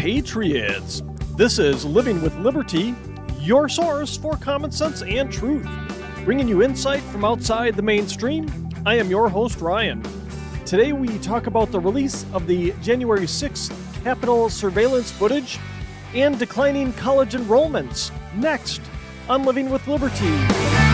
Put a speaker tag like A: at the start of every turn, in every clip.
A: compatriots. This is Living with Liberty, your source for common sense and truth. Bringing you insight from outside the mainstream, I am your host, Ryan. Today we talk about the release of the January 6th Capitol surveillance footage and declining college enrollments. Next on Living with Liberty.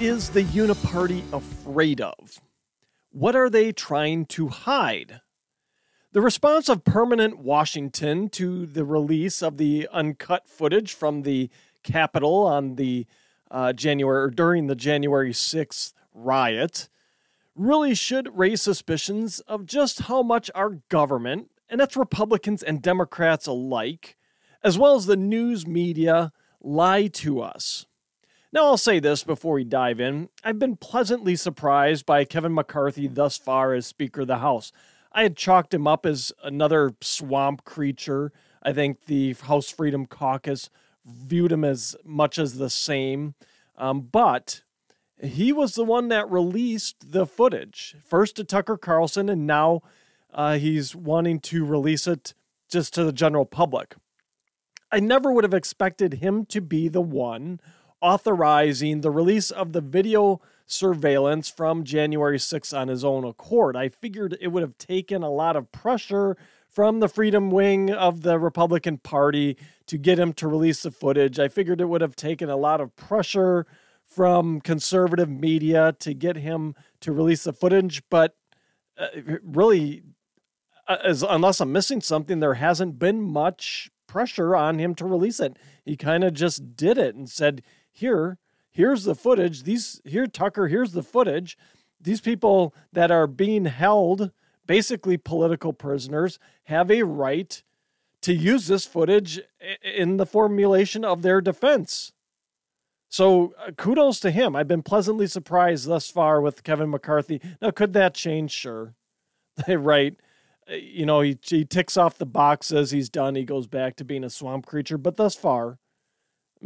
A: Is the Uniparty afraid of? What are they trying to hide? The response of permanent Washington to the release of the uncut footage from the Capitol on the uh, January or during the January 6th riot really should raise suspicions of just how much our government, and that's Republicans and Democrats alike, as well as the news media, lie to us. Now, I'll say this before we dive in. I've been pleasantly surprised by Kevin McCarthy thus far as Speaker of the House. I had chalked him up as another swamp creature. I think the House Freedom Caucus viewed him as much as the same. Um, but he was the one that released the footage, first to Tucker Carlson, and now uh, he's wanting to release it just to the general public. I never would have expected him to be the one authorizing the release of the video surveillance from January 6th on his own accord. I figured it would have taken a lot of pressure from the freedom wing of the Republican Party to get him to release the footage. I figured it would have taken a lot of pressure from conservative media to get him to release the footage, but uh, really, uh, as, unless I'm missing something, there hasn't been much pressure on him to release it. He kind of just did it and said, "Here, here's the footage. These here, Tucker, here's the footage. These people that are being held, basically political prisoners, have a right to use this footage in the formulation of their defense. So uh, kudos to him. I've been pleasantly surprised thus far with Kevin McCarthy. Now, could that change? Sure. right. Uh, you know, he, he ticks off the boxes. He's done. He goes back to being a swamp creature. But thus far,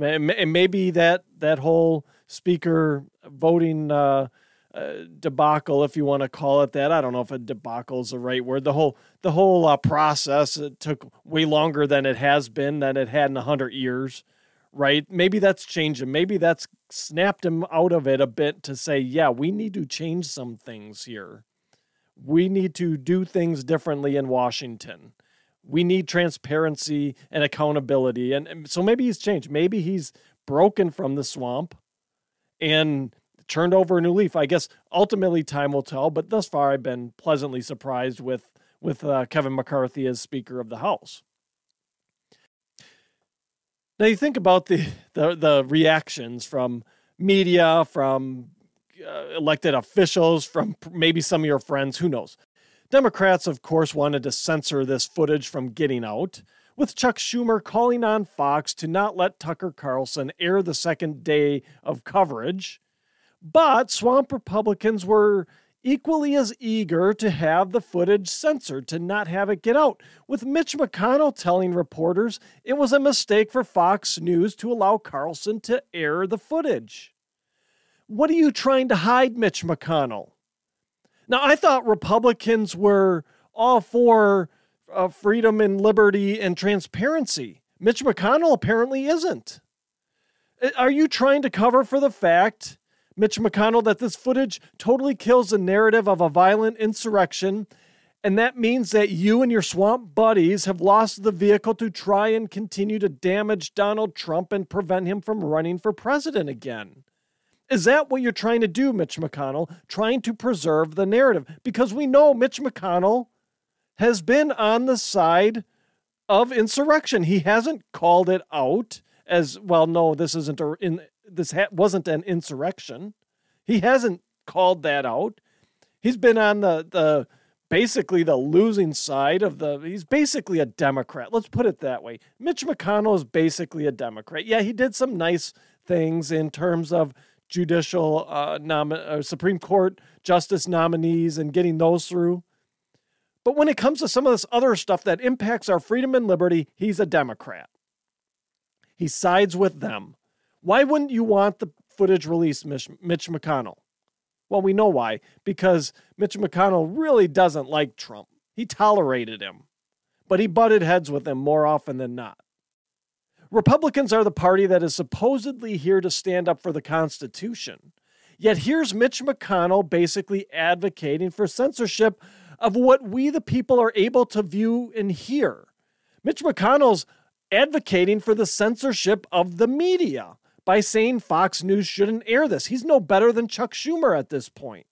A: and maybe that that whole speaker voting uh, uh, debacle, if you want to call it that, I don't know if a debacle is the right word. The whole the whole uh, process took way longer than it has been than it had in hundred years, right? Maybe that's changed him. Maybe that's snapped him out of it a bit to say, yeah, we need to change some things here. We need to do things differently in Washington we need transparency and accountability. And, and, so maybe he's changed. Maybe he's broken from the swamp and turned over a new leaf. I guess ultimately time will tell, but thus far I've been pleasantly surprised with with uh, Kevin McCarthy as Speaker of the House. Now you think about the the, the reactions from media, from uh, elected officials, from maybe some of your friends, who knows. Democrats, of course, wanted to censor this footage from getting out, with Chuck Schumer calling on Fox to not let Tucker Carlson air the second day of coverage. But swamp Republicans were equally as eager to have the footage censored, to not have it get out, with Mitch McConnell telling reporters it was a mistake for Fox News to allow Carlson to air the footage. What are you trying to hide, Mitch McConnell? Now, I thought Republicans were all for uh, freedom and liberty and transparency. Mitch McConnell apparently isn't. Uh, are you trying to cover for the fact, Mitch McConnell, that this footage totally kills the narrative of a violent insurrection? And that means that you and your swamp buddies have lost the vehicle to try and continue to damage Donald Trump and prevent him from running for president again. Is that what you're trying to do, Mitch McConnell? Trying to preserve the narrative? Because we know Mitch McConnell has been on the side of insurrection. He hasn't called it out as well. No, this isn't a in this ha- wasn't an insurrection. He hasn't called that out. He's been on the the basically the losing side of the he's basically a democrat let's put it that way mitch mcconnell is basically a democrat yeah he did some nice things in terms of judicial uh, nom- uh, Supreme Court justice nominees and getting those through. But when it comes to some of this other stuff that impacts our freedom and liberty, he's a Democrat. He sides with them. Why wouldn't you want the footage released, Mitch, Mitch McConnell? Well, we know why. Because Mitch McConnell really doesn't like Trump. He tolerated him, but he butted heads with him more often than not. Republicans are the party that is supposedly here to stand up for the Constitution. Yet here's Mitch McConnell basically advocating for censorship of what we, the people, are able to view and hear. Mitch McConnell's advocating for the censorship of the media by saying Fox News shouldn't air this. He's no better than Chuck Schumer at this point.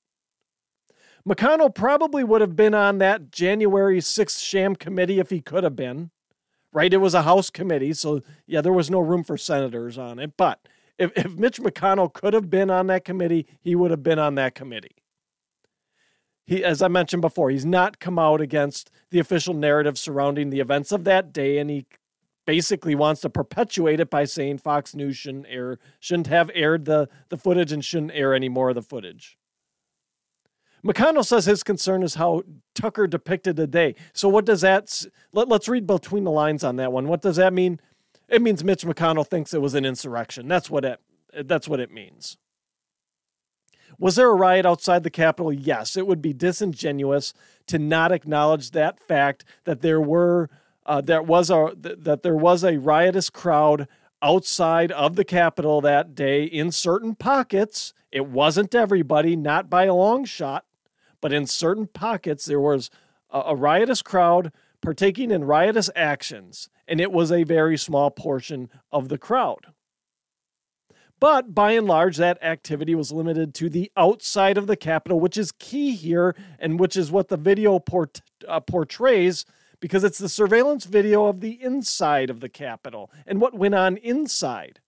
A: McConnell probably would have been on that January 6th sham committee if he could have been, right? It was a House committee, so yeah, there was no room for senators on it. But if, if Mitch McConnell could have been on that committee, he would have been on that committee. He, as I mentioned before, he's not come out against the official narrative surrounding the events of that day, and he basically wants to perpetuate it by saying Fox News shouldn't air, shouldn't have aired the, the footage and shouldn't air any more of the footage. McConnell says his concern is how Tucker depicted the day. So what does that? Let, let's read between the lines on that one. What does that mean? It means Mitch McConnell thinks it was an insurrection. That's what it. That's what it means. Was there a riot outside the Capitol? Yes. It would be disingenuous to not acknowledge that fact that there were uh, there was a that there was a riotous crowd outside of the Capitol that day in certain pockets. It wasn't everybody, not by a long shot, but in certain pockets there was a, a riotous crowd partaking in riotous actions, and it was a very small portion of the crowd. But by and large, that activity was limited to the outside of the Capitol, which is key here and which is what the video port, uh, portrays because it's the surveillance video of the inside of the Capitol and what went on inside.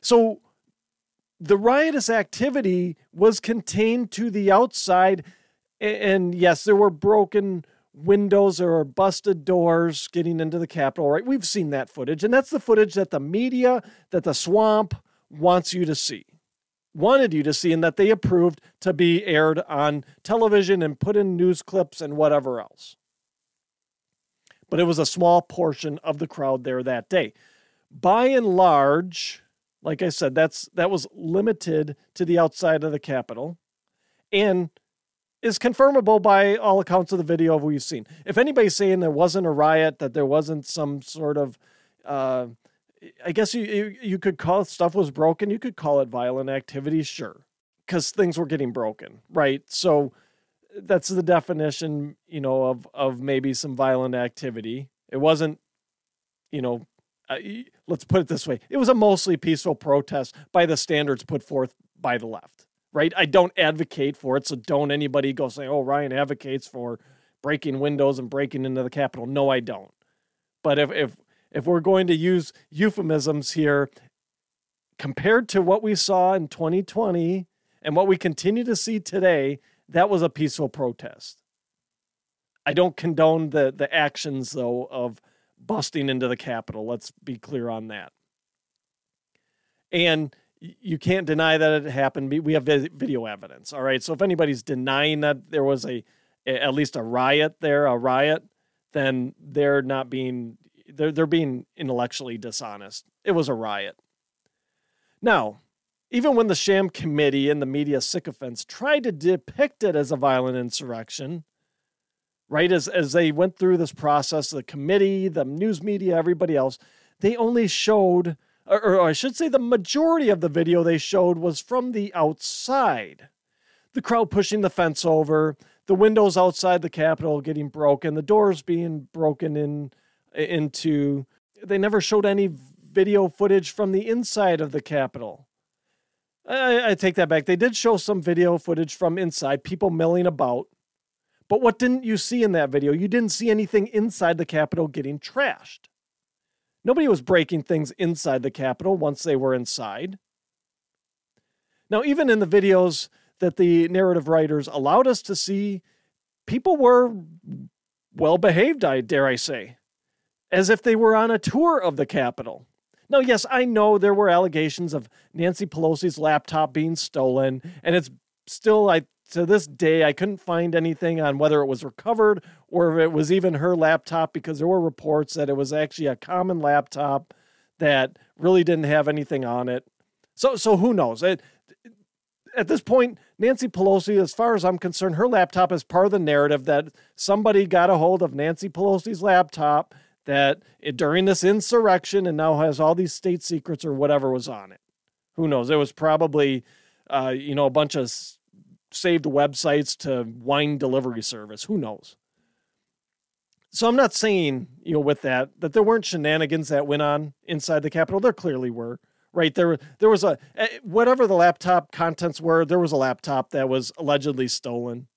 A: So the riotous activity was contained to the outside. And yes, there were broken windows, or busted doors getting into the Capitol, right? We've seen that footage. And that's the footage that the media, that the swamp wants you to see, wanted you to see, and that they approved to be aired on television and put in news clips and whatever else but it was a small portion of the crowd there that day. By and large, like I said, that's that was limited to the outside of the Capitol and is confirmable by all accounts of the video we've seen. If anybody's saying there wasn't a riot, that there wasn't some sort of uh, I guess you, you, you could call stuff was broken. You could call it violent activity, sure, because things were getting broken, right? So that's the definition, you know, of of maybe some violent activity. It wasn't, you know, uh, let's put it this way: it was a mostly peaceful protest by the standards put forth by the left. Right? I don't advocate for it, so don't anybody go say, "Oh, Ryan advocates for breaking windows and breaking into the Capitol." No, I don't. But if if if we're going to use euphemisms here, compared to what we saw in 2020 and what we continue to see today, that was a peaceful protest. I don't condone the the actions though of busting into the Capitol. Let's be clear on that. And you can't deny that it happened. We have video evidence. All right. So if anybody's denying that there was a at least a riot there, a riot, then they're not being they're they're being intellectually dishonest. It was a riot. Now, even when the sham committee and the media sycophants tried to depict it as a violent insurrection, right, as, as they went through this process, the committee, the news media, everybody else, they only showed, or, I should say, the majority of the video they showed was from the outside. The crowd pushing the fence over, the windows outside the Capitol getting broken, the doors being broken in into. They never showed any video footage from the inside of the Capitol. I, I take that back. They did show some video footage from inside, people milling about. But what didn't you see in that video? You didn't see anything inside the Capitol getting trashed. Nobody was breaking things inside the Capitol once they were inside. Now, even in the videos that the narrative writers allowed us to see, people were well behaved, I dare I say, as if they were on a tour of the Capitol. Now, yes, I know there were allegations of Nancy Pelosi's laptop being stolen, and it's still, I to this day, I couldn't find anything on whether it was recovered or if it was even her laptop because there were reports that it was actually a common laptop that really didn't have anything on it. So, so who knows? It, at this point, Nancy Pelosi, as far as I'm concerned, her laptop is part of the narrative that somebody got a hold of Nancy Pelosi's laptop that it, during this insurrection and now has all these state secrets or whatever was on it. Who knows? It was probably, uh, you know, a bunch of saved websites to wine delivery service. Who knows? So I'm not saying, you know, with that, that there weren't shenanigans that went on inside the Capitol. There clearly were right there there was a eh, whatever the laptop contents were there was a laptop that was allegedly stolen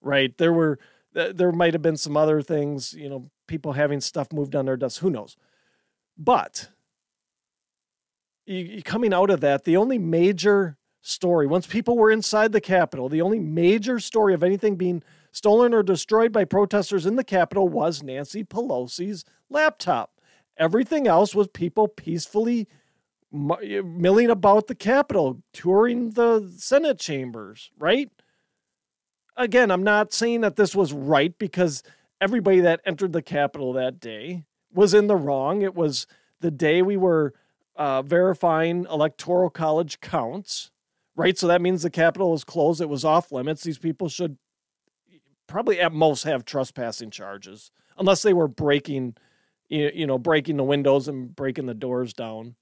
A: right there were there might have been some other things you know people having stuff moved on their desks who knows but you, coming out of that the only major story once people were inside the capitol the only major story of anything being stolen or destroyed by protesters in the capitol was nancy pelosi's laptop everything else was people peacefully milling about the Capitol, touring the Senate chambers, right? Again, I'm not saying that this was right because everybody that entered the Capitol that day was in the wrong. It was the day we were uh, verifying electoral college counts, right? So that means the Capitol was closed. It was off limits. These people should probably at most have trespassing charges, unless they were breaking, you know, breaking the windows and breaking the doors down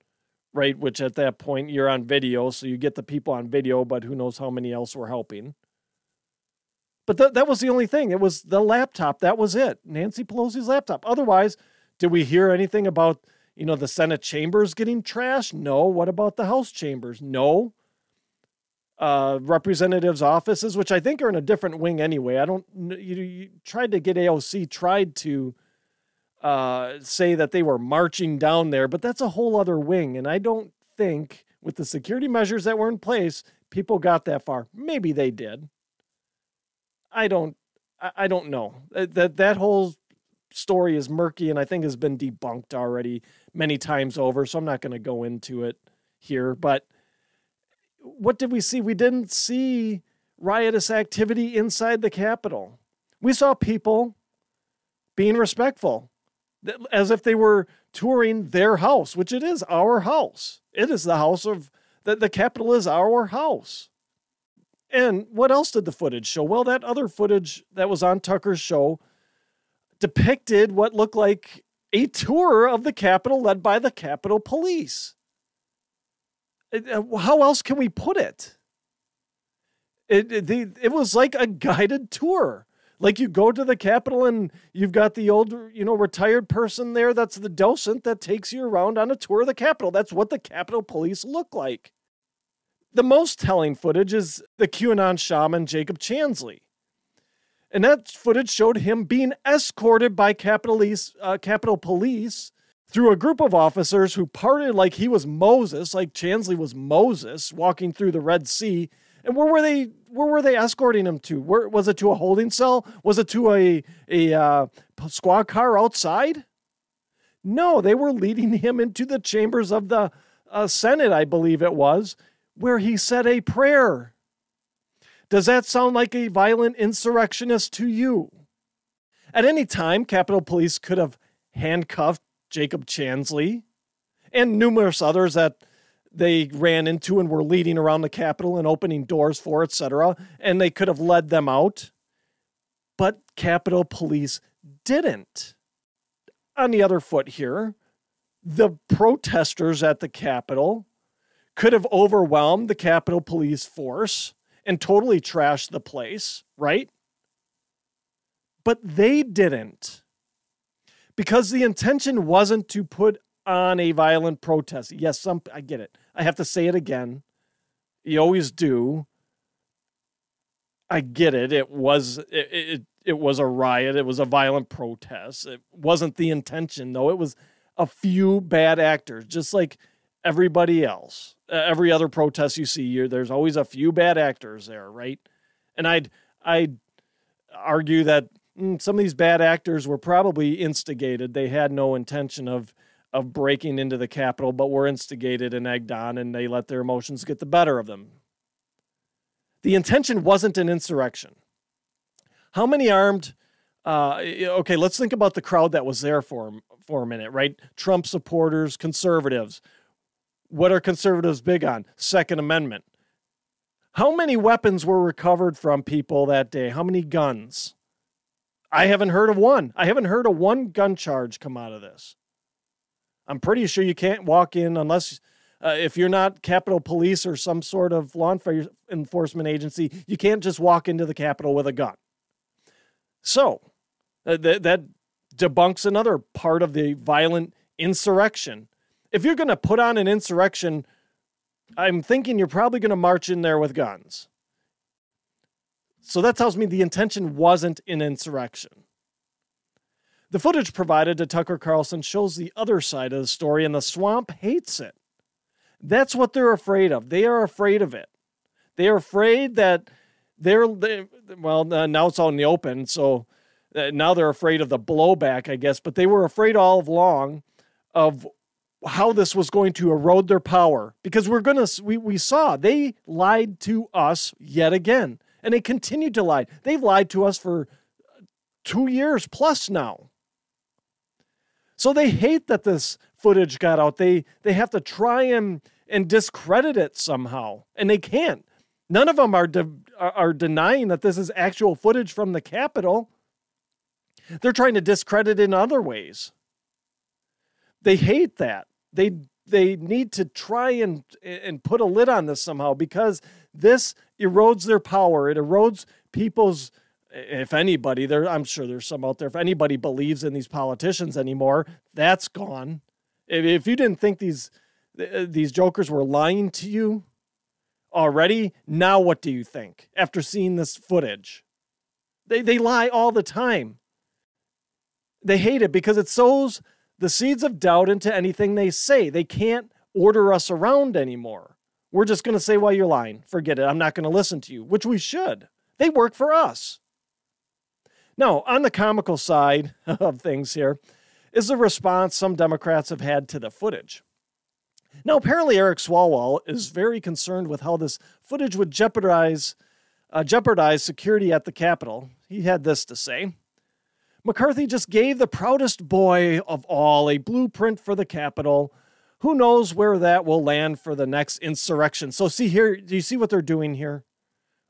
A: right? Which at that point you're on video, so you get the people on video, but who knows how many else were helping. But th- that was the only thing. It was the laptop. That was it. Nancy Pelosi's laptop. Otherwise, did we hear anything about, you know, the Senate chambers getting trashed? No. What about the House chambers? No. Uh, representatives' offices, which I think are in a different wing anyway. I don't. You, you tried to get AOC tried to uh, say that they were marching down there, but that's a whole other wing. And I don't think, with the security measures that were in place, people got that far. Maybe they did. I don't. I don't know that that whole story is murky and I think has been debunked already many times over. So I'm not going to go into it here. But what did we see? We didn't see riotous activity inside the Capitol. We saw people being respectful as if they were touring their house, which it is our house. It is the house of the, the Capitol is our house. And what else did the footage show? Well, that other footage that was on Tucker's show depicted what looked like a tour of the Capitol led by the Capitol Police. Uh, how else can we put it? It, it, it was like a guided tour like you go to the Capitol and you've got the old, you know, retired person there that's the docent that takes you around on a tour of the Capitol. That's what the Capitol Police look like. The most telling footage is the QAnon shaman Jacob Chansley. And that footage showed him being escorted by Capitol uh, Capitol Police through a group of officers who parted like he was Moses, like Chansley was Moses walking through the Red Sea and where were they? Where were they escorting him to? Where was it to a holding cell? Was it to a a uh, squad car outside? No, they were leading him into the chambers of the uh, Senate, I believe it was, where he said a prayer. Does that sound like a violent insurrectionist to you? At any time, Capitol Police could have handcuffed Jacob Chansley and numerous others that they ran into and were leading around the Capitol and opening doors for, etc. And they could have led them out. But Capitol Police didn't. On the other foot here, the protesters at the Capitol could have overwhelmed the Capitol Police force and totally trashed the place, right? But they didn't. Because the intention wasn't to put on a violent protest. Yes, some I get it. I have to say it again. You always do. I get it. It was it, it it was a riot. It was a violent protest. It wasn't the intention though. It was a few bad actors, just like everybody else. Uh, every other protest you see, there's always a few bad actors there, right? And I'd I'd argue that some of these bad actors were probably instigated. They had no intention of of breaking into the Capitol, but were instigated and egged on, and they let their emotions get the better of them. The intention wasn't an insurrection. How many armed? Uh, okay, let's think about the crowd that was there for for a minute, right? Trump supporters, conservatives. What are conservatives big on? Second Amendment. How many weapons were recovered from people that day? How many guns? I haven't heard of one. I haven't heard of one gun charge come out of this. I'm pretty sure you can't walk in unless uh, if you're not Capitol Police or some sort of law enforcement agency, you can't just walk into the Capitol with a gun. So uh, th- that debunks another part of the violent insurrection. If you're going to put on an insurrection, I'm thinking you're probably going to march in there with guns. So that tells me the intention wasn't an insurrection. The footage provided to Tucker Carlson shows the other side of the story, and the swamp hates it. That's what they're afraid of. They are afraid of it. They are afraid that they're, they, well, now it's out in the open. So uh, now they're afraid of the blowback, I guess, but they were afraid all along of how this was going to erode their power because we're going to, we, we saw they lied to us yet again and they continued to lie. They've lied to us for uh, two years plus now. So they hate that this footage got out. They they have to try and and discredit it somehow, and they can't. None of them are de- are denying that this is actual footage from the Capitol. They're trying to discredit it in other ways. They hate that. They they need to try and and put a lid on this somehow because this erodes their power. It erodes people's if anybody there i'm sure there's some out there if anybody believes in these politicians anymore that's gone. If, if you didn't think these uh, these jokers were lying to you already now what do you think after seeing this footage? They, they lie all the time. They hate it because it sows the seeds of doubt into anything they say. They can't order us around anymore we're just going to say well you're lying forget it i'm not going to listen to you which we should they work for us now, on the comical side of things here is the response some Democrats have had to the footage. Now, apparently, Eric Swalwell is very concerned with how this footage would jeopardize uh, jeopardize security at the Capitol. He had this to say. McCarthy just gave the proudest boy of all a blueprint for the Capitol. Who knows where that will land for the next insurrection? So, see here, do you see what they're doing here?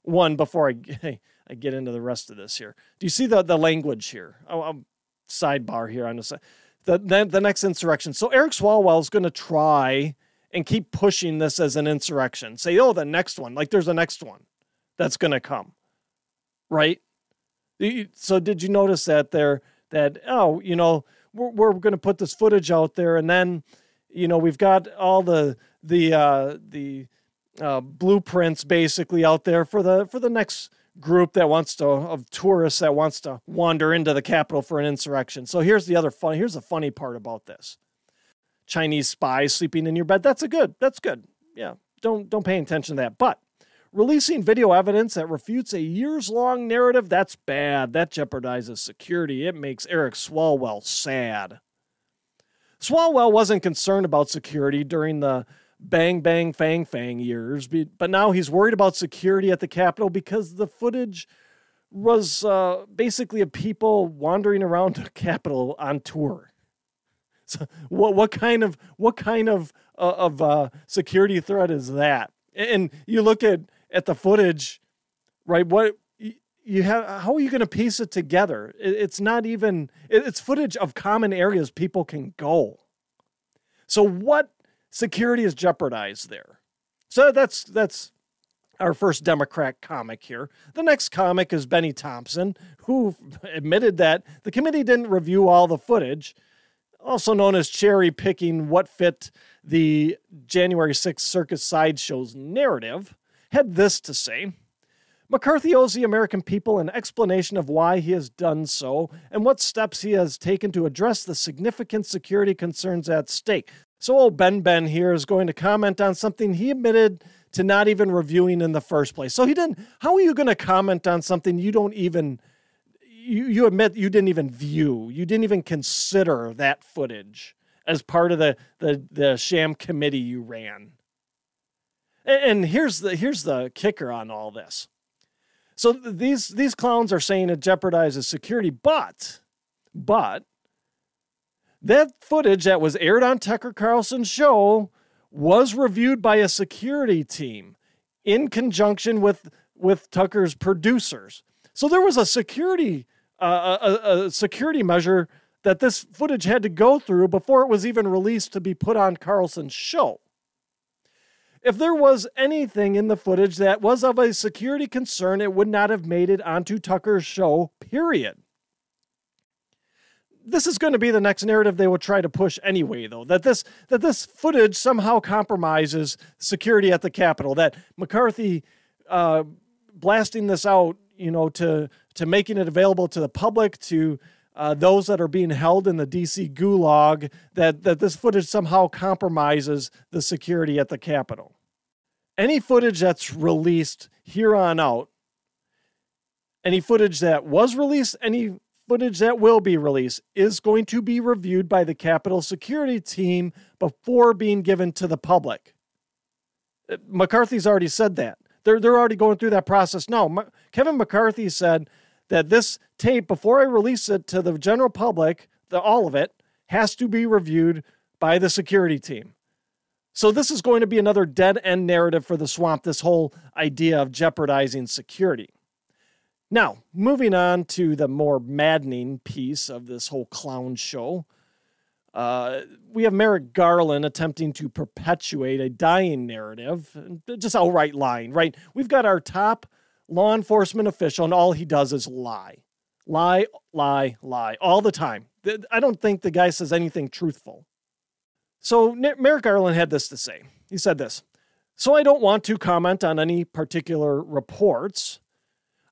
A: One, before I I get into the rest of this here. Do you see the, the language here? Oh, I'll sidebar here on the side. The, the, the next insurrection. So Eric Swalwell is going to try and keep pushing this as an insurrection. Say, oh, the next one. Like there's a next one that's going to come. Right? So did you notice that there, that, oh, you know, we're, we're going to put this footage out there and then, you know, we've got all the, the, uh, the, uh, blueprints basically out there for the for the next group that wants to of tourists that wants to wander into the Capitol for an insurrection. So here's the other fun. Here's the funny part about this: Chinese spies sleeping in your bed. That's a good. That's good. Yeah. Don't don't pay attention to that. But releasing video evidence that refutes a years long narrative. That's bad. That jeopardizes security. It makes Eric Swalwell sad. Swalwell wasn't concerned about security during the bang, bang, fang, fang years. But now he's worried about security at the Capitol because the footage was uh, basically of people wandering around the Capitol on tour. So what what kind of what kind of uh, of uh, security threat is that? And you look at at the footage, right? What you have? How are you going to piece it together? It's not even. It's footage of common areas people can go. So what security is jeopardized there. So that's that's our first Democrat comic here. The next comic is Bennie Thompson, who admitted that the committee didn't review all the footage, also known as cherry picking what fit the January 6th circus sideshow's narrative, had this to say. McCarthy owes the American people an explanation of why he has done so and what steps he has taken to address the significant security concerns at stake. So old Ben Ben here is going to comment on something he admitted to not even reviewing in the first place. So he didn't. How are you going to comment on something you don't even? You you admit you didn't even view. You didn't even consider that footage as part of the the the sham committee you ran. And here's the here's the kicker on all this. So these these clowns are saying it jeopardizes security, but but that footage that was aired on Tucker Carlson's show was reviewed by a security team in conjunction with with Tucker's producers. So there was a security uh, a, a security measure that this footage had to go through before it was even released to be put on Carlson's show. If there was anything in the footage that was of a security concern, it would not have made it onto Tucker's show, period. This is going to be the next narrative they will try to push anyway, though, that this that this footage somehow compromises security at the Capitol, that McCarthy uh, blasting this out, you know, to to making it available to the public, to uh, those that are being held in the DC gulag, that, that this footage somehow compromises the security at the Capitol. Any footage that's released here on out, any footage that was released, any footage that will be released, is going to be reviewed by the Capitol security team before being given to the public. Uh, McCarthy's already said that. They're, they're already going through that process now. Kevin McCarthy said that this tape, before I release it to the general public, the, all of it, has to be reviewed by the security team. So this is going to be another dead end narrative for the swamp, this whole idea of jeopardizing security. Now, moving on to the more maddening piece of this whole clown show. Uh, we have Merrick Garland attempting to perpetuate a dying narrative, just outright lying, right? We've got our top law enforcement official, and all he does is lie. Lie, lie, lie, all the time. I don't think the guy says anything truthful. So Merrick Garland had this to say. He said this So I don't want to comment on any particular reports.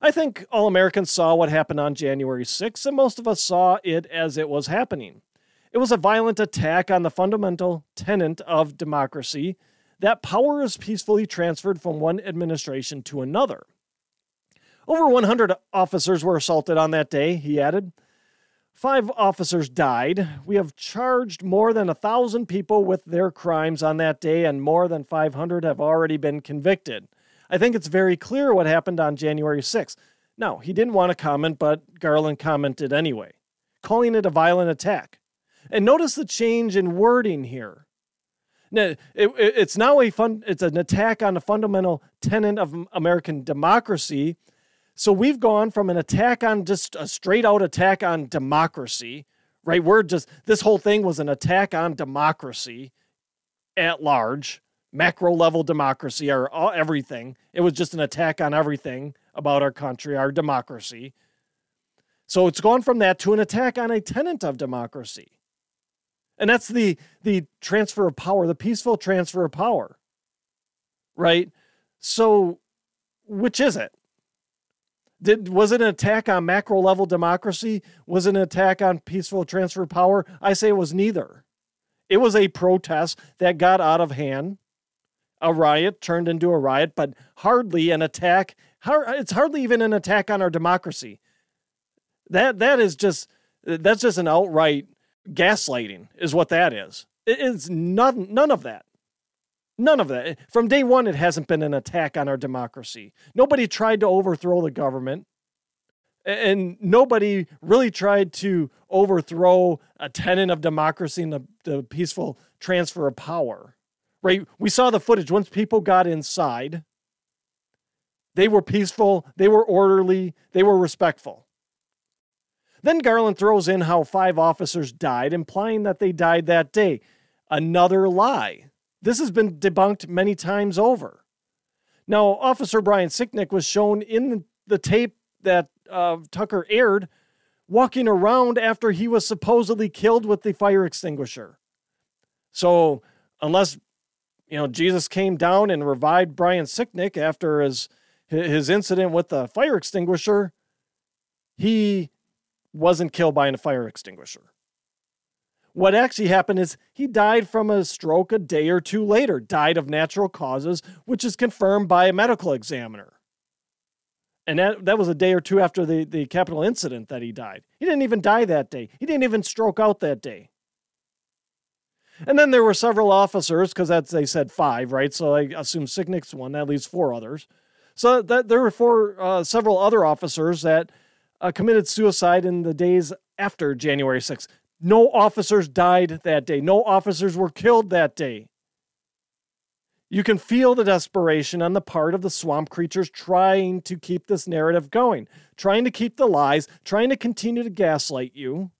A: I think all Americans saw what happened on January 6th, and most of us saw it as it was happening. It was a violent attack on the fundamental tenet of democracy that power is peacefully transferred from one administration to another. Over 100 officers were assaulted on that day, he added. Five officers died. We have charged more than a thousand people with their crimes on that day, and more than 500 have already been convicted. I think it's very clear what happened on January 6th. Now, he didn't want to comment, but Garland commented anyway, calling it a violent attack. And notice the change in wording here. Now, it, it, it's now a fun, it's an attack on a fundamental tenet of American democracy so we've gone from an attack on just a straight out attack on democracy, right? We're just, this whole thing was an attack on democracy at large, macro level democracy, or everything. It was just an attack on everything about our country, our democracy. So it's gone from that to an attack on a tenant of democracy. And that's the the transfer of power, the peaceful transfer of power. Right? So which is it? Did was it an attack on macro level democracy? Was it an attack on peaceful transfer of power? I say it was neither. It was a protest that got out of hand. A riot turned into a riot, but hardly an attack. It's hardly even an attack on our democracy. That that is just that's just an outright gaslighting, is what that is. It is none none of that. None of that. Eh, from day one, it hasn't been an attack on our democracy. Nobody tried to overthrow the government. And nobody really tried to overthrow a tenet of democracy and the, the peaceful transfer of power. Right? We saw the footage. Once people got inside, they were peaceful, they were orderly, they were respectful. Then Garland throws in how five officers died, implying that they died that day. Another lie. This has been debunked many times over. Now, Officer Brian Sicknick was shown in the tape that uh, Tucker aired walking around after he was supposedly killed with the fire extinguisher. So, unless you know Jesus came down and revived Brian Sicknick after his his incident with the fire extinguisher, he wasn't killed by a fire extinguisher. What actually happened is he died from a stroke a day or two later, died of natural causes, which is confirmed by a medical examiner. And that, that was a day or two after the, the Capitol incident that he died. He didn't even die that day. He didn't even stroke out that day. And then there were several officers, because that's they said five, right? So I assume Sicknick's one. That leaves four others. So that there were four, uh, several other officers that uh, committed suicide in the days after January 6th. No officers died that day. No officers were killed that day. You can feel the desperation on the part of the swamp creatures trying to keep this narrative going, trying to keep the lies, trying to continue to gaslight you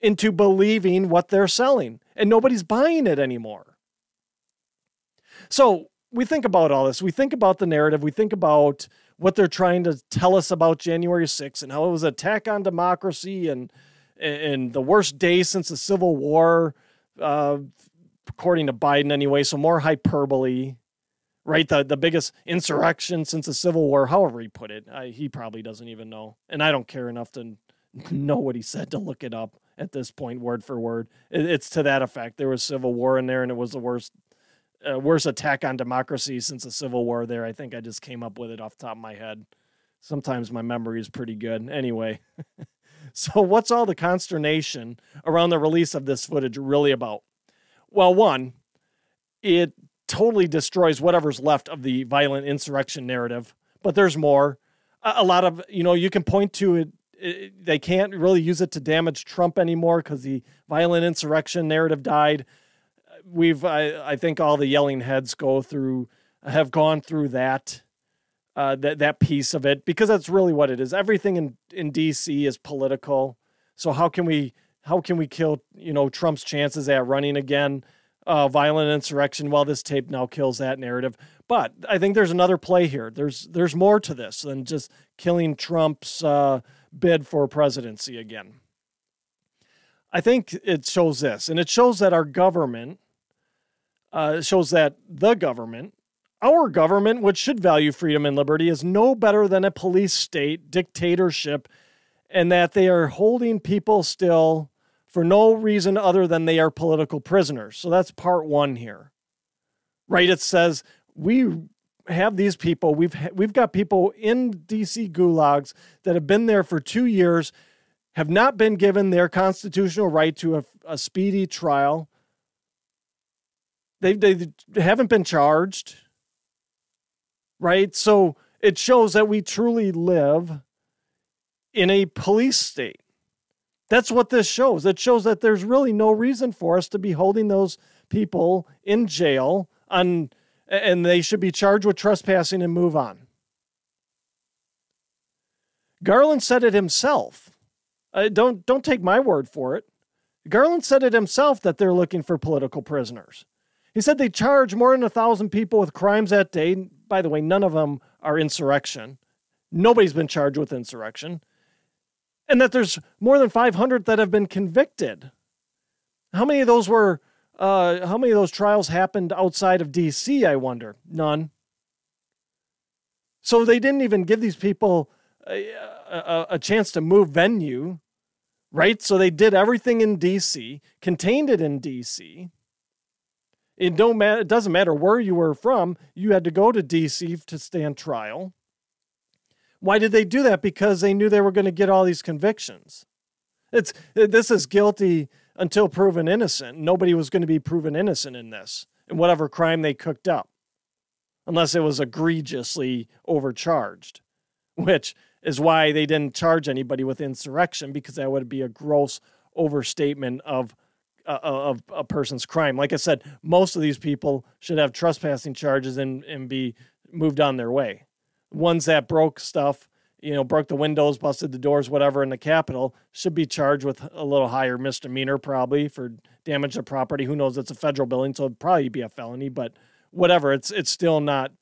A: into believing what they're selling. And nobody's buying it anymore. So we think about all this. We think about the narrative. We think about what they're trying to tell us about January 6th and how it was an attack on democracy and and the worst day since the Civil War. Uh, according to Biden anyway, so more hyperbole, right? The the biggest insurrection since the Civil War, however he put it. I, he probably doesn't even know, and I don't care enough to know what he said to look it up at this point, word for word. It, it's to that effect. There was Civil War in there, and it was the worst. Uh, worst attack on democracy since the Civil War. There, I think I just came up with it off the top of my head. Sometimes my memory is pretty good. Anyway, so what's all the consternation around the release of this footage really about? Well, one, it totally destroys whatever's left of the violent insurrection narrative, but there's more. A, lot of, you know, you can point to it, they can't really use it to damage Trump anymore because the violent insurrection narrative died. We've, I, I think, all the yelling heads go through, have gone through that, uh, that that piece of it because that's really what it is. Everything in in D.C. is political. So how can we how can we kill you know Trump's chances at running again? Uh, violent insurrection. Well, this tape now kills that narrative. But I think there's another play here. There's there's more to this than just killing Trump's uh, bid for presidency again. I think it shows this, and it shows that our government uh, shows that the government, our government, which should value freedom and liberty, is no better than a police state dictatorship, and that they are holding people still for no reason other than they are political prisoners. So that's part one here. Right? It says we have these people. We've we've got people in DC gulags that have been there for two years, have not been given their constitutional right to a, a speedy trial. They they haven't been charged. Right? So it shows that we truly live in a police state. That's what this shows. It shows that there's really no reason for us to be holding those people in jail on and they should be charged with trespassing and move on. Garland said it himself. Uh, don't don't take my word for it. Garland said it himself that they're looking for political prisoners. He said they charge more than a thousand people with crimes that day. By the way, none of them are insurrection. Nobody's been charged with insurrection and that there's more than 500 that have been convicted. How many of those were, uh, how many of those trials happened outside of DC, I wonder? None. So they didn't even give these people a, a, a chance to move venue, right? So they did everything in DC, contained it in DC. It don't matter. It doesn't matter where you were from. You had to go to DC to stand trial. Why did they do that? Because they knew they were going to get all these convictions. It's this is guilty until proven innocent. Nobody was going to be proven innocent in this, in whatever crime they cooked up, unless it was egregiously overcharged, which is why they didn't charge anybody with insurrection because that would be a gross overstatement of uh, of a person's crime. Like I said, most of these people should have trespassing charges and and be moved on their way ones that broke stuff, you know, broke the windows, busted the doors, whatever in the Capitol, should be charged with a little higher misdemeanor probably for damage to property. Who knows? It's a federal building, so it'd probably be a felony, but whatever. It's it's still not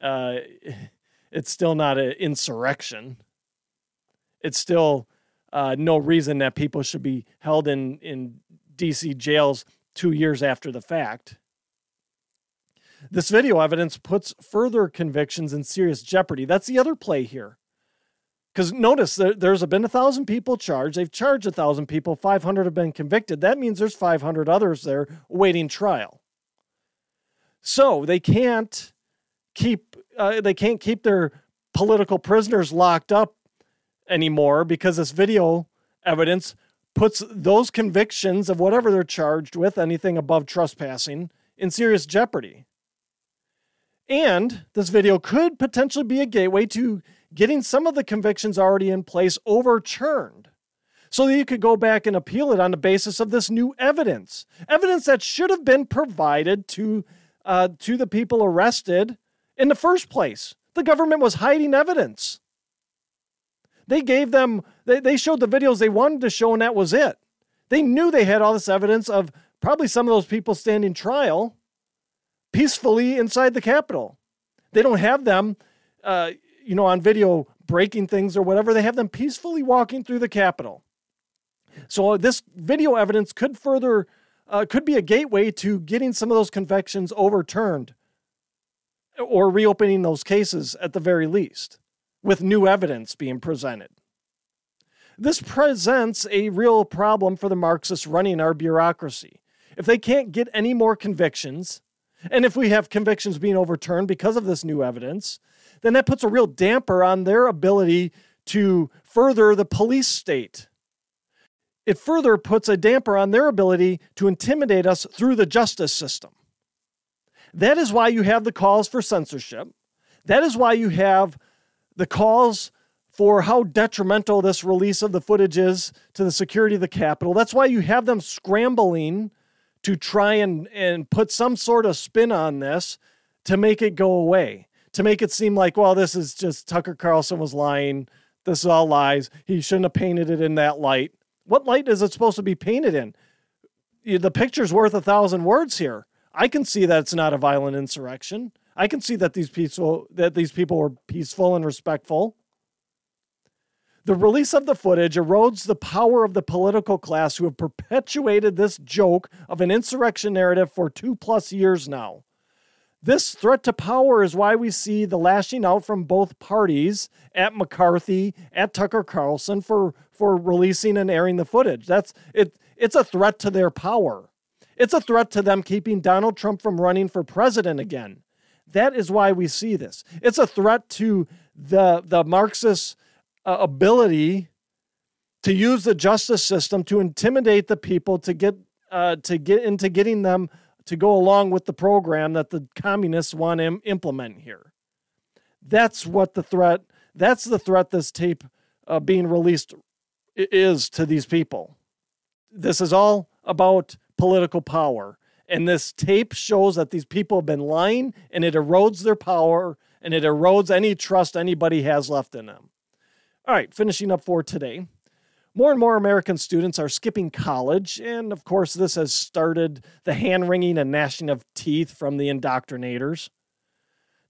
A: uh, it's still not an insurrection. It's still uh, no reason that people should be held in in DC jails two years after the fact. This video evidence puts further convictions in serious jeopardy. That's the other play here. Because notice there, there's been a thousand people charged. They've charged a thousand people. 500 have been convicted. That means there's 500 others there awaiting trial. So they can't keep uh, they can't keep their political prisoners locked up anymore because this video evidence puts those convictions of whatever they're charged with, anything above trespassing, in serious jeopardy. And this video could potentially be a gateway to getting some of the convictions already in place overturned so that you could go back and appeal it on the basis of this new evidence. Evidence that should have been provided to, uh, to the people arrested in the first place. The government was hiding evidence. They gave them, they, they showed the videos they wanted to show, and that was it. They knew they had all this evidence of probably some of those people standing trial peacefully inside the Capitol. They don't have them, uh, you know, on video breaking things or whatever. They have them peacefully walking through the Capitol. So this video evidence could further, uh, could be a gateway to getting some of those convictions overturned or reopening those cases at the very least with new evidence being presented. This presents a real problem for the Marxists running our bureaucracy. If they can't get any more convictions, and if we have convictions being overturned because of this new evidence, then that puts a real damper on their ability to further the police state. It further puts a damper on their ability to intimidate us through the justice system. That is why you have the calls for censorship. That is why you have the calls for how detrimental this release of the footage is to the security of the Capitol. That's why you have them scrambling to try and, and put some sort of spin on this to make it go away, to make it seem like, well, this is just Tucker Carlson was lying. This is all lies. He shouldn't have painted it in that light. What light is it supposed to be painted in? The picture's worth a thousand words here. I can see that it's not a violent insurrection. I can see that these peaceful that these people were peaceful and respectful. The release of the footage erodes the power of the political class who have perpetuated this joke of an insurrection narrative for two plus years now. This threat to power is why we see the lashing out from both parties at McCarthy, at Tucker Carlson for, for releasing and airing the footage. That's it it's a threat to their power. It's a threat to them keeping Donald Trump from running for president again. That is why we see this. It's a threat to the, the Marxist uh, ability to use the justice system to intimidate the people to get uh, to get into getting them to go along with the program that the communists want to implement here. That's what the threat. That's the threat this tape uh, being released is to these people. This is all about political power. And this tape shows that these people have been lying and it erodes their power and it erodes any trust anybody has left in them. All right, finishing up for today. More and more American students are skipping college, and of course, this has started the hand wringing and gnashing of teeth from the indoctrinators.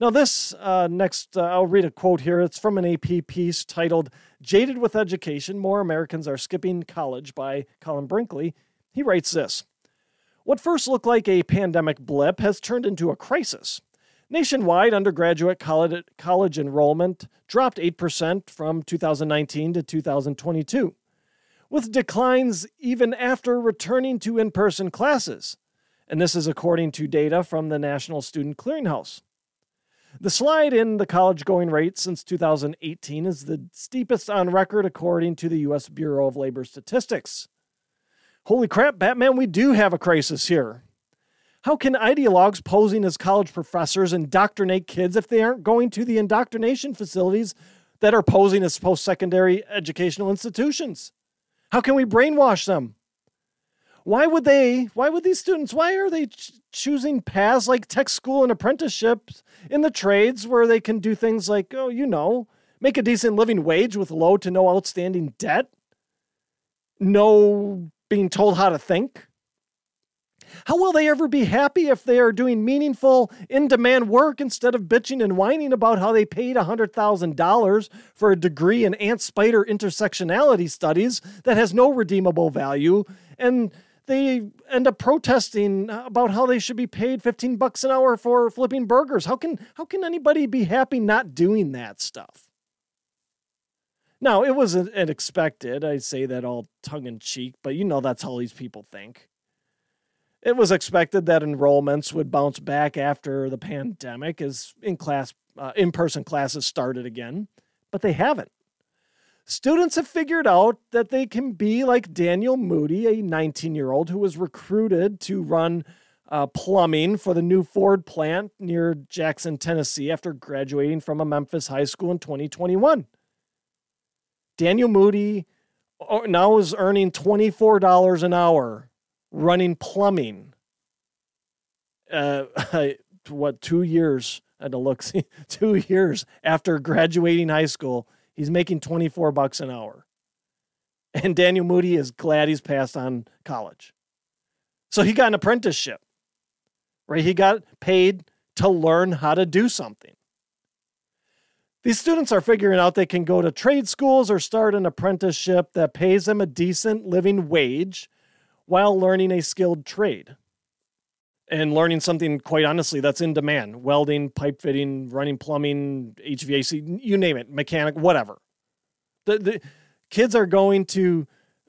A: Now, this uh, next, uh, I'll read a quote here. It's from an AP piece titled Jaded with Education More Americans Are Skipping College by Colin Brinkley. He writes this what first looked like a pandemic blip has turned into a crisis. Nationwide, undergraduate college, college enrollment dropped 8% from 2019 to 2022, with declines even after returning to in person classes. And this is according to data from the National Student Clearinghouse. The slide in the college going rate since 2018 is the steepest on record, according to the U.S. Bureau of Labor Statistics. Holy crap, Batman, we do have a crisis here. How can ideologues posing as college professors indoctrinate kids if they aren't going to the indoctrination facilities that are posing as post secondary educational institutions? How can we brainwash them? Why would they, why would these students, why are they ch- choosing paths like tech school and apprenticeships in the trades where they can do things like, oh, you know, make a decent living wage with low to no outstanding debt? No being told how to think? How will they ever be happy if they are doing meaningful, in demand work instead of bitching and whining about how they paid $100,000 for a degree in ant spider intersectionality studies that has no redeemable value? And they end up protesting about how they should be paid 15 bucks an hour for flipping burgers. How can, how can anybody be happy not doing that stuff? Now, it was expected. I say that all tongue in cheek, but you know that's how these people think. It was expected that enrollments would bounce back after the pandemic as in class uh, in-person classes started again, but they haven't. students have figured out that they can be like Daniel Moody, a 19 year old who was recruited to run uh, plumbing for the new Ford plant near Jackson, Tennessee, after graduating from a Memphis high school in 2021. Daniel Moody oh, now is earning $24 an hour running plumbing. Uh, what, two years? I had to look, see, two years after graduating high school, he's making 24 bucks an hour. And Daniel Moody is glad he's passed on college. So he got an apprenticeship right? He got paid to learn how to do something. These students are figuring out they can go to trade schools or start an apprenticeship that pays them a decent living wage while learning a skilled trade and learning something quite honestly that's in demand. Welding pipe fitting running plumbing hvac you name it mechanic whatever. The, the kids are going to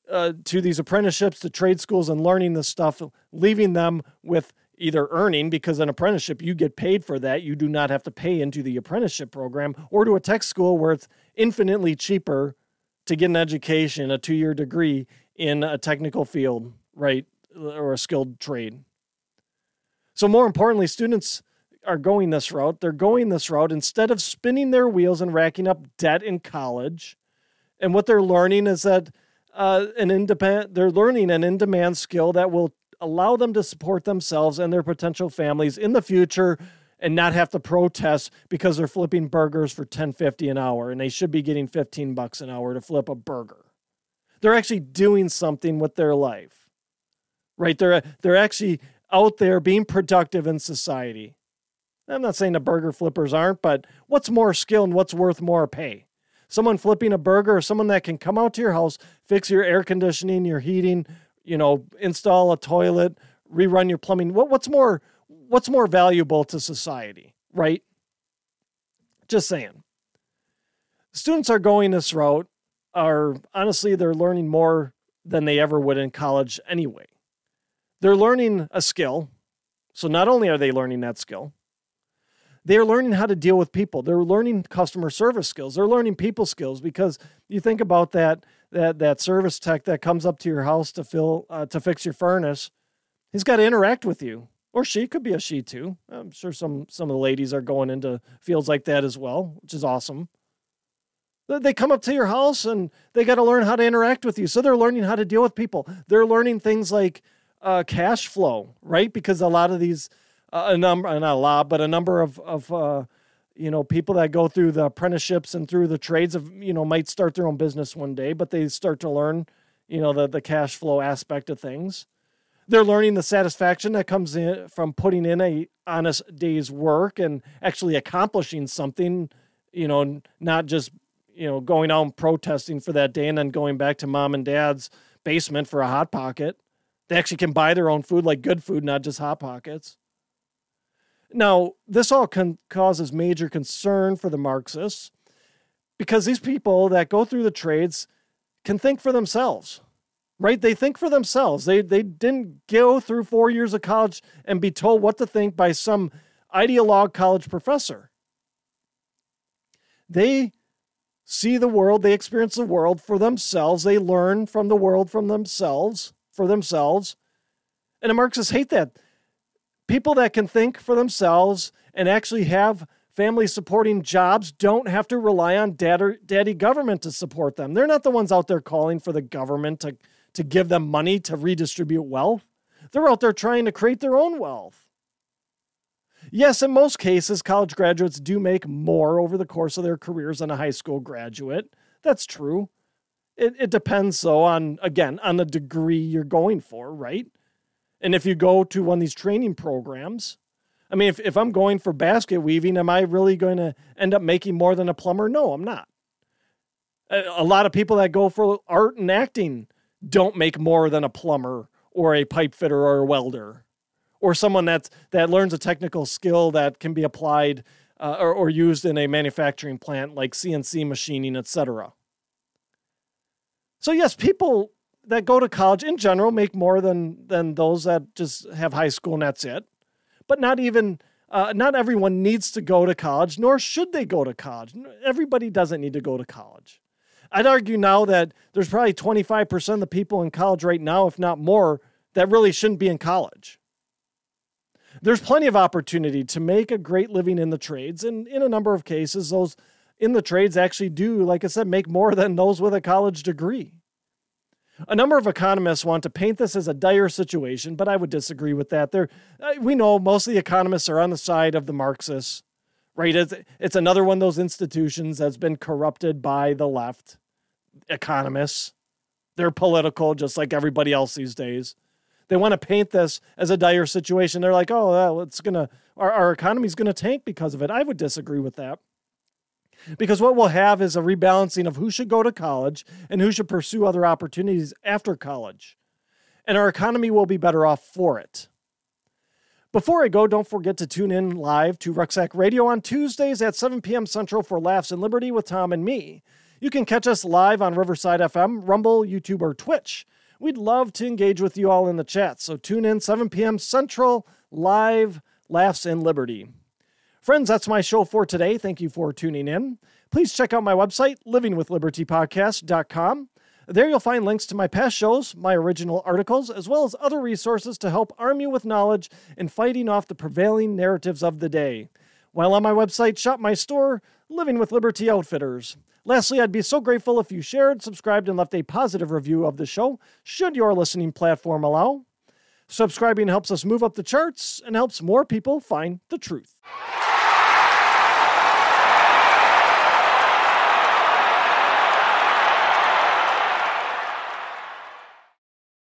A: uh, to these apprenticeships to trade schools and learning this stuff leaving them with either earning because an apprenticeship you get paid for that. You do not have to pay into the apprenticeship program or to a tech school where it's infinitely cheaper to get an education a two-year degree in a technical field right or a skilled trade so more importantly students are going this route they're going this route instead of spinning their wheels and racking up debt in college and what they're learning is that uh, an independent they're learning an in-demand skill that will allow them to support themselves and their potential families in the future and not have to protest because they're flipping burgers for 10.50 an hour and they should be getting 15 bucks an hour to flip a burger. They're actually doing something with their life. Right? They're they're actually out there being productive in society. I'm not saying the burger flippers aren't, but what's more skill and what's worth more pay? Someone flipping a burger or someone that can come out to your house, fix your air conditioning, your heating, you know, install a toilet, rerun your plumbing. What, what's more what's more valuable to society, right? Just saying. Students are going this route are honestly they're learning more than they ever would in college anyway. They're learning a skill. So not only are they learning that skill, they're learning how to deal with people. They're learning customer service skills. They're learning people skills because you think about that that that service tech that comes up to your house to fill uh, to fix your furnace. He's got to interact with you, or she could be a she too. I'm sure some some of the ladies are going into fields like that as well, which is awesome. They come up to your house and they got to learn how to interact with you. So they're learning how to deal with people. They're learning things like uh, cash flow, right? Because a lot of these uh, a number, not a lot, but a number of of uh, you know people that go through the apprenticeships and through the trades of you know might start their own business one day, but they start to learn you know the the cash flow aspect of things. They're learning the satisfaction that comes in from putting in a honest day's work and actually accomplishing something. You know, not just you know going out and protesting for that day and then going back to mom and dad's basement for a hot pocket. They actually can buy their own food, like good food, not just hot pockets. Now, this all con- causes major concern for the Marxists because these people that go through the trades can think for themselves, right? They think for themselves. They, they didn't go through four years of college and be told what to think by some ideologue college professor. They see the world, they experience the world for themselves, they learn from the world from themselves, for themselves. And the Marxists hate that people that can think for themselves and actually have family supporting jobs don't have to rely on dad or daddy government to support them. They're not the ones out there calling for the government to, to give them money to redistribute wealth. They're out there trying to create their own wealth. Yes, in most cases, college graduates do make more over the course of their careers than a high school graduate. That's true. It, it depends, though, on, again, on the degree you're going for, right? And if you go to one of these training programs, I mean, if, if I'm going for basket weaving, am I really going to end up making more than a plumber? No, I'm not. A, a lot of people that go for art and acting don't make more than a plumber or a pipe fitter or a welder or someone that's, that learns a technical skill that can be applied uh, or, or used in a manufacturing plant like CNC machining, etc. So, yes, people that go to college in general make more than than those that just have high school and that's it. But not even uh, not everyone needs to go to college, nor should they go to college. Everybody doesn't need to go to college. I'd argue now that there's probably 25% of the people in college right now, if not more, that really shouldn't be in college. There's plenty of opportunity to make a great living in the trades, and in a number of cases, those in the trades actually do, like I said, make more than those with a college degree. A number of economists want to paint this as a dire situation, but I would disagree with that. There, uh, we know most of the economists are on the side of the Marxists, right? It's, it's another one of those institutions that's been corrupted by the left economists. They're political, just like everybody else these days. They want to paint this as a dire situation. They're like, oh, well, it's gonna our, our economy's gonna tank because of it. I would disagree with that. Because what we'll have is a rebalancing of who should go to college and who should pursue other opportunities after college. And our economy will be better off for it. Before I go, don't forget to tune in live to Rucksack Radio on Tuesdays at 7 p.m. Central for Laughs and Liberty with Tom and me. You can catch us live on Riverside FM, Rumble, YouTube, or Twitch. We'd love to engage with you all in the chat, so tune in 7 p.m. Central, live, Laughs and Liberty. Friends, that's my show for today. Thank you for tuning in. Please check out my website, livingwithlibertypodcast.com. There you'll find links to my past shows, my original articles, as well as other resources to help arm you with knowledge in fighting off the prevailing narratives of the day. While on my website, shop my store, Living with Liberty Outfitters. Lastly, I'd be so grateful if you shared, subscribed, and left a positive review of the show, should your listening platform allow. Subscribing helps us move up the charts and helps more people find the truth.